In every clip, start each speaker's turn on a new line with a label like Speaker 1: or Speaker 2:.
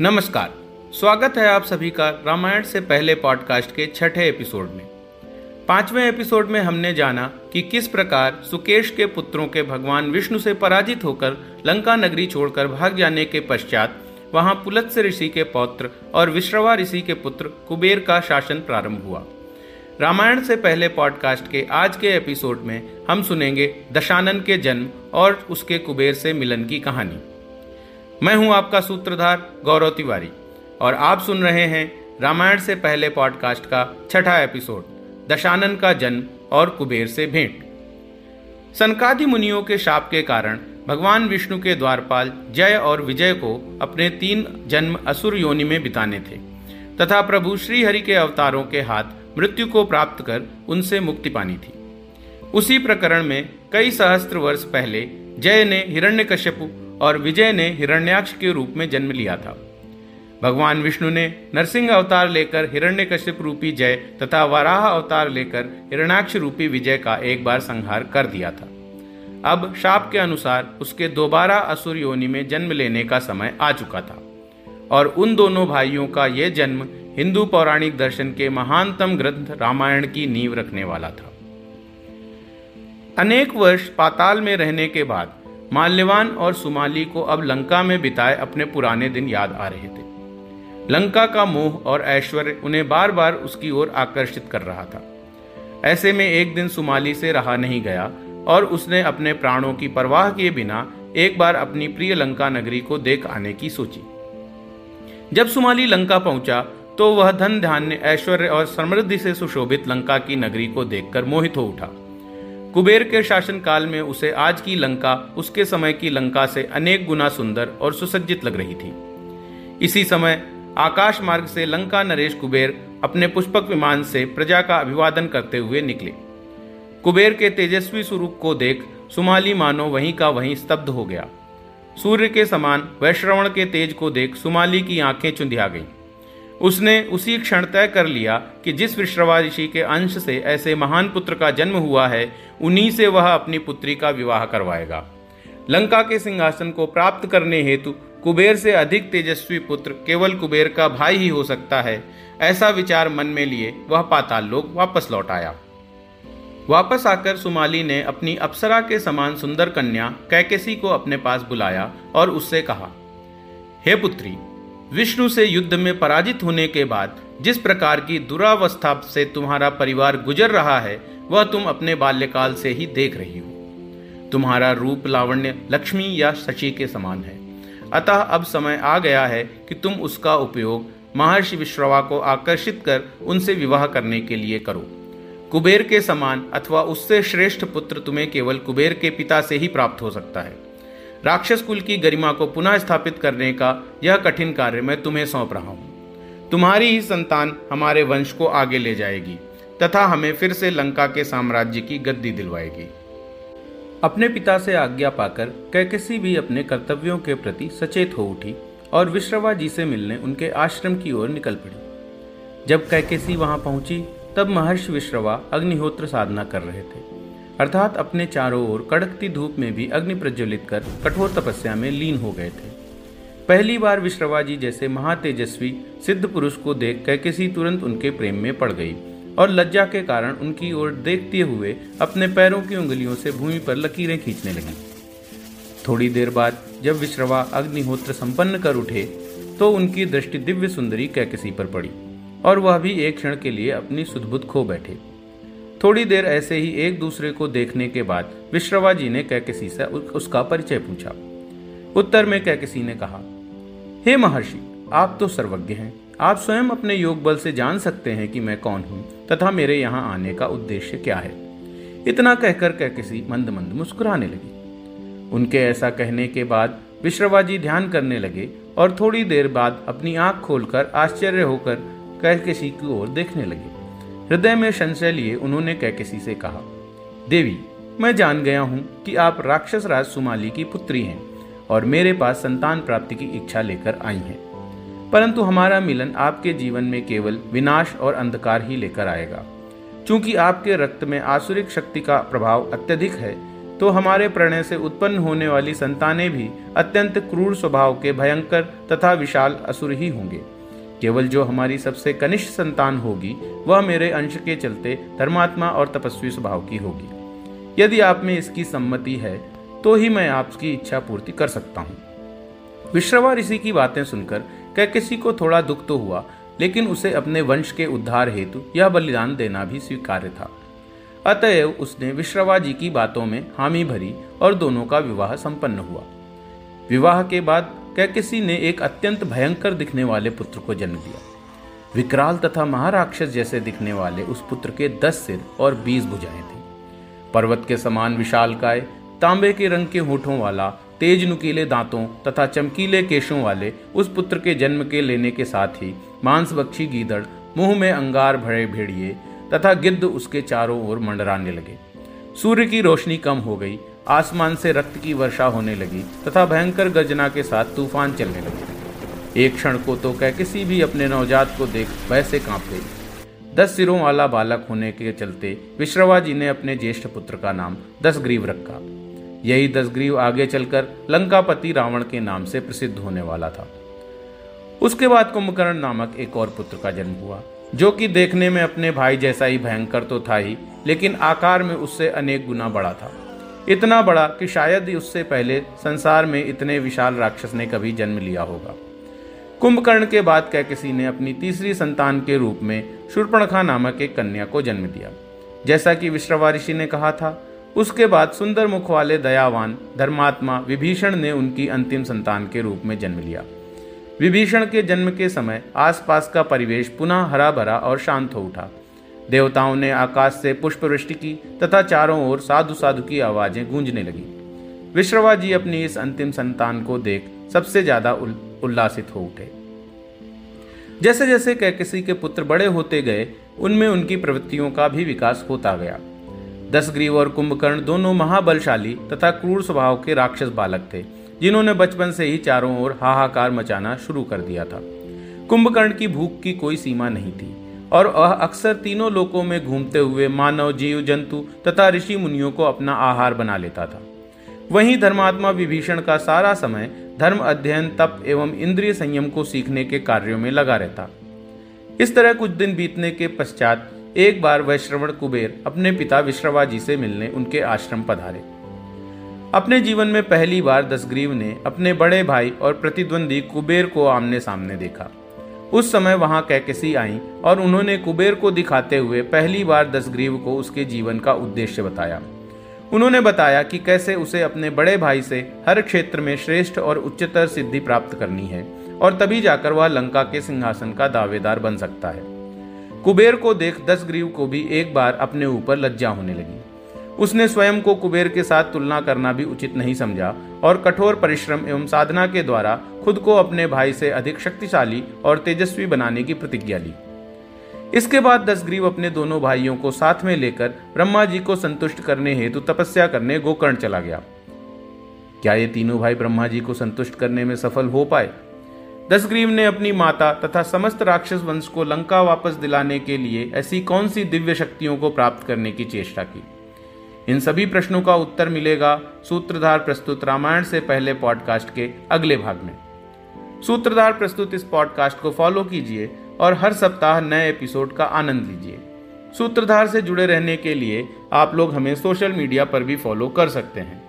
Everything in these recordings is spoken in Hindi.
Speaker 1: नमस्कार। स्वागत है आप सभी का रामायण से पहले पॉडकास्ट के छठे एपिसोड में। पाँचवें एपिसोड में हमने जाना कि किस प्रकार सुकेश के पुत्रों के भगवान विष्णु से पराजित होकर लंका नगरी छोड़कर भाग जाने के पश्चात वहाँ पुलत्स ऋषि के पौत्र और विश्रवा ऋषि के पुत्र कुबेर का शासन प्रारंभ हुआ। रामायण से पहले पॉडकास्ट के आज के एपिसोड में हम सुनेंगे दशानन के जन्म और उसके कुबेर से मिलन की कहानी। मैं हूँ आपका सूत्रधार गौरव तिवारी, और आप सुन रहे हैं रामायण से पहले पॉडकास्ट का छठा एपिसोड, दशानन का जन्म और कुबेर से भेंट। सनकादि मुनियों के शाप के कारण भगवान विष्णु के द्वारपाल जय और विजय को अपने तीन जन्म असुर योनि में बिताने थे, तथा प्रभु श्री हरि के अवतारों के हाथ मृत्यु को प्राप्त कर उनसे मुक्ति पानी थी। उसी प्रकरण में कई सहस्त्र वर्ष पहले जय ने हिरण्यकश्यपु और विजय ने हिरण्याक्ष के रूप में जन्म लिया था। भगवान विष्णु ने नरसिंह अवतार लेकर हिरण्यकश्यप रूपी जय तथा वराह अवतार लेकर हिरण्याक्ष रूपी विजय का एक बार संहार कर दिया था। अब शाप के अनुसार उसके दोबारा असुर योनि में जन्म लेने का समय आ चुका था और उन दोनों भाइयों का यह जन्म हिंदू पौराणिक दर्शन के महानतम ग्रंथ रामायण की नींव रखने वाला था। अनेक वर्ष पाताल में रहने के बाद माल्यवान और सुमाली को अब लंका में बिताए अपने पुराने दिन याद आ रहे थे। लंका का मोह और ऐश्वर्य उन्हें बार बार उसकी ओर आकर्षित कर रहा था। ऐसे में एक दिन सुमाली से रहा नहीं गया और उसने अपने प्राणों की परवाह किए बिना एक बार अपनी प्रिय लंका नगरी को देख आने की सोची। जब सुमाली लंका पहुँचा तो वह धन ध्यान ऐश्वर्य और समृद्धि से सुशोभित लंका की नगरी को देखकर मोहित हो उठा। कुबेर के शासन काल में उसे आज की लंका, उसके समय की लंका से अनेक गुना सुंदर और सुसज्जित लग रही थी। इसी समय, आकाश मार्ग से लंका नरेश कुबेर अपने पुष्पक विमान से प्रजा का अभिवादन करते हुए निकले। कुबेर के तेजस्वी स्वरूप को देख सुमाली मानो वहीं का वहीं स्तब्ध हो गया। सूर्य के समान वैश्रवण के तेज को देख सुमाली की आँखें चुंधिया गईं। उसने उसी क्षण तय कर लिया कि जिस विश्रवा ऋषि के अंश से ऐसे महान पुत्र का जन्म हुआ है, उन्हीं से वह अपनी पुत्री का विवाह करवाएगा। लंका के सिंहासन को प्राप्त करने हेतु कुबेर से अधिक तेजस्वी पुत्र केवल कुबेर का भाई ही हो सकता है, ऐसा विचार मन में लिए वह पाताल लोग वापस लौट आया। वापस आकर सुमाली ने अपनी अप्सरा के समान सुंदर कन्या कैकेसी को अपने पास बुलाया और उससे कहा, हे पुत्री विष्णु से युद्ध में पराजित होने के बाद जिस प्रकार की दुरावस्था से तुम्हारा परिवार गुजर रहा है, वह तुम अपने बाल्यकाल से ही देख रही हो। तुम्हारा रूप लावण्य लक्ष्मी या शची के समान है। अतः अब समय आ गया है कि तुम उसका उपयोग महर्षि विश्रवा को आकर्षित कर उनसे विवाह करने के लिए करो। कुबेर के समान अथवा उससे श्रेष्ठ पुत्र तुम्हें केवल कुबेर के पिता से ही प्राप्त हो सकता है। राक्षस कुल की गरिमा को पुनः स्थापित करने का यह कठिन कार्य मैं तुम्हें सौंप रहा हूँ। तुम्हारी ही संतान हमारे वंश को आगे ले जाएगी, तथा हमें फिर से लंका के साम्राज्य की गद्दी दिलवाएगी। अपने पिता से आज्ञा पाकर कैकसी भी अपने कर्तव्यों के प्रति सचेत हो उठी, और विश्रवा जी से मिलने उनके आश्रम की ओर निकल पड़ी। जब कैकेसी वहाँ पहुँची, तब महर्षि विश्रवा अग्निहोत्र साधना कर रहे थे। अर्थात अपने चारों ओर कड़कती धूप में भी अग्नि प्रज्वलित कर कठोर तपस्या में लीन हो गए थे। पहली बार विश्रवा जी जैसे महातेजस्वी सिद्ध पुरुष को देख कैकेसी तुरंत उनके प्रेम में पड़ गई और लज्जा के कारण उनकी ओर देखते हुए अपने पैरों की उंगलियों से भूमि पर लकीरें खींचने लगी। थोड़ी देर बाद जब विश्रवा अग्निहोत्र संपन्न कर उठे तो उनकी दृष्टि दिव्य सुंदरी कैकेसी पर पड़ी और वह भी एक क्षण के लिए अपनी सुदबुद खो बैठे। थोड़ी देर ऐसे ही एक दूसरे को देखने के बाद विश्रवा जी ने कैकेसी से उसका परिचय पूछा। उत्तर में कैकेसी ने कहा, हे महर्षि, आप तो सर्वज्ञ हैं। आप स्वयं अपने योग बल से जान सकते हैं कि मैं कौन हूँ तथा मेरे यहाँ आने का उद्देश्य क्या है। इतना कहकर कैकेसी मंद मंद मुस्कुराने लगी। उनके ऐसा कहने के बाद विश्रवा जी ध्यान करने लगे और थोड़ी देर बाद अपनी आँख खोलकर आश्चर्य होकर कैकेसी की ओर देखने लगे। हृदय में संशय लिए उन्होंने कैकेसी से कहा, देवी, मैं जान गया हूँ कि आप राक्षस राज सुमाली की पुत्री हैं और मेरे पास संतान प्राप्ति की इच्छा लेकर आई हैं। परंतु हमारा मिलन आपके जीवन में केवल विनाश और अंधकार ही लेकर आएगा। क्योंकि आपके रक्त में आसुरिक शक्ति का प्रभाव अत्यधिक है तो हमारे प्रणय से उत्पन्न होने वाली संतानें भी अत्यंत क्रूर स्वभाव के भयंकर तथा विशाल असुर ही होंगे। केवल जो हमारी सबसे कनिष्ठ संतान होगी, वह मेरे अंश के चलते धर्मात्मा और तपस्वी स्वभाव की होगी। यदि आप में इसकी सम्मति है तो ही मैं आपकी इच्छा पूर्ति कर सकता हूँ। विश्रवा ऋषि की बातें सुनकर कह किसी को थोड़ा दुख तो हुआ, लेकिन उसे अपने वंश के उद्धार हेतु यह बलिदान देना भी स्वीकार्य था। अतएव उसने विश्रवा जी की बातों में हामी भरी और दोनों का विवाह संपन्न हुआ। विवाह के बाद कैकिसी ने एक अत्यंत भयंकर दिखने वाले पुत्र को जन्म दिया। विकराल तथा महाराक्षस जैसे दिखने वाले उस पुत्र के दस सिर और बीस भुजाएँ थी। पर्वत के समान विशाल काय, तांबे के रंग के होठों वाला, तेज नुकीले दांतों तथा चमकीले केशों वाले उस पुत्र के जन्म के लेने के साथ ही मांसबक्षी गीदड़, मुँह में अंगार भरे भेड़िए तथा गिद्ध उसके चारों ओर मंडराने लगे। सूर्य की रोशनी कम हो गई आसमान से रक्त की वर्षा होने लगी तथा भयंकर गर्जना के साथ तूफ़ान चलने लगे। एक क्षण को तो कह किसी भी अपने नवजात को देख वैसे काँप गई। दस सिरों वाला बालक होने के चलते विश्रवा जी ने अपने ज्येष्ठ पुत्र का नाम दसग्रीव रखा। यही दसग्रीव आगे चलकर लंकापति रावण के नाम से प्रसिद्ध होने वाला था। उसके बाद कुंभकर्ण नामक एक और पुत्र का जन्म हुआ, जो कि देखने में अपने भाई जैसा ही भयंकर तो था ही, लेकिन आकार में उससे अनेक गुना बड़ा था। इतना बड़ा कि शायद ही उससे पहले संसार में इतने विशाल राक्षस ने कभी जन्म लिया होगा। कुंभकर्ण के बाद कह किसी ने अपनी तीसरी संतान के रूप में शूर्पणखा नामक एक कन्या को जन्म दिया। जैसा कि विश्रवा ऋषि ने कहा था, उसके बाद सुंदर मुख वाले दयावान धर्मात्मा विभीषण ने उनकी अंतिम संतान के रूप में जन्म लिया। विभीषण के जन्म के समय आसपास का परिवेश पुनः हरा भरा और शांत हो उठा। देवताओं ने आकाश से पुष्प वृष्टि की तथा चारों ओर साधु साधु की आवाज़ें गूंजने लगी। विश्रवा जी अपनी इस अंतिम संतान को देख सबसे ज़्यादा उल्लासित हो उठे। जैसे जैसे कैकसी के पुत्र बड़े होते गए, उनमें उनकी प्रवृत्तियों का भी विकास होता गया। दसग्रीव और कुंभकर्ण दोनों महाबलशाली तथा क्रूर स्वभाव के राक्षस बालक थे, जिन्होंने बचपन से ही चारों ओर हाहाकार मचाना शुरू कर दिया था। कुंभकर्ण की भूख की कोई सीमा नहीं थी। और अक्सर तीनों लोकों में घूमते हुए मानव, जीव, जंतु तथा ऋषि मुनियों को अपना आहार बना लेता था। वहीं धर्मात्मा विभीषण का सारा समय धर्म अध्ययन, तप एवं इंद्रिय संयम को सीखने के कार्यों में लगा रहता। इस तरह कुछ दिन बीतने के पश्चात एक बार वह श्रवण कुबेर अपने पिता विश्रवा जी से मिलने उनके आश्रम पधारे। अपने जीवन में पहली बार दसग्रीव ने अपने बड़े भाई और प्रतिद्वंदी कुबेर को आमने सामने देखा। उस समय वहाँ कैकेसी आई और उन्होंने कुबेर को दिखाते हुए पहली बार दसग्रीव को उसके जीवन का उद्देश्य बताया। उन्होंने बताया कि कैसे उसे अपने बड़े भाई से हर क्षेत्र में श्रेष्ठ और उच्चतर सिद्धि प्राप्त करनी है और तभी जाकर वह लंका के सिंहासन का दावेदार बन सकता है। कुबेर को देख दसग्रीव को भी एक बार अपने ऊपर लज्जा होने लगी। उसने स्वयं को कुबेर के साथ तुलना करना भी उचित नहीं समझा और कठोर परिश्रम एवं साधना के द्वारा खुद को अपने भाई से अधिक शक्तिशाली और तेजस्वी बनाने की प्रतिज्ञा ली। इसके बाद दसग्रीव अपने दोनों भाइयों को साथ में लेकर ब्रह्मा जी को संतुष्ट करने हेतु तपस्या करने गोकर्ण चला गया। क्या ये तीनों भाई ब्रह्मा जी को संतुष्ट करने में सफल हो पाए? दसग्रीव ने अपनी माता तथा समस्त राक्षस वंश को लंका वापस दिलाने के लिए ऐसी कौन सी दिव्य शक्तियों को प्राप्त करने की चेष्टा की? इन सभी प्रश्नों का उत्तर मिलेगा सूत्रधार प्रस्तुत रामायण से पहले पॉडकास्ट के अगले भाग में। सूत्रधार प्रस्तुत इस पॉडकास्ट को फॉलो कीजिए और हर सप्ताह नए एपिसोड का आनंद लीजिए। सूत्रधार से जुड़े रहने के लिए आप लोग हमें सोशल मीडिया पर भी फॉलो कर सकते हैं।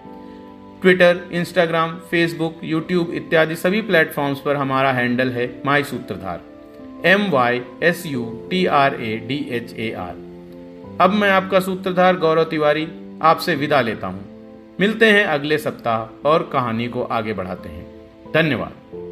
Speaker 1: ट्विटर, इंस्टाग्राम, फेसबुक, यूट्यूब इत्यादि सभी प्लेटफॉर्म्स पर हमारा हैंडल है my Sutradhar M Y S U T R A D H A R अब मैं आपका सूत्रधार गौरव तिवारी आपसे विदा लेता हूँ। मिलते हैं अगले सप्ताह और कहानी को आगे बढ़ाते हैं। धन्यवाद।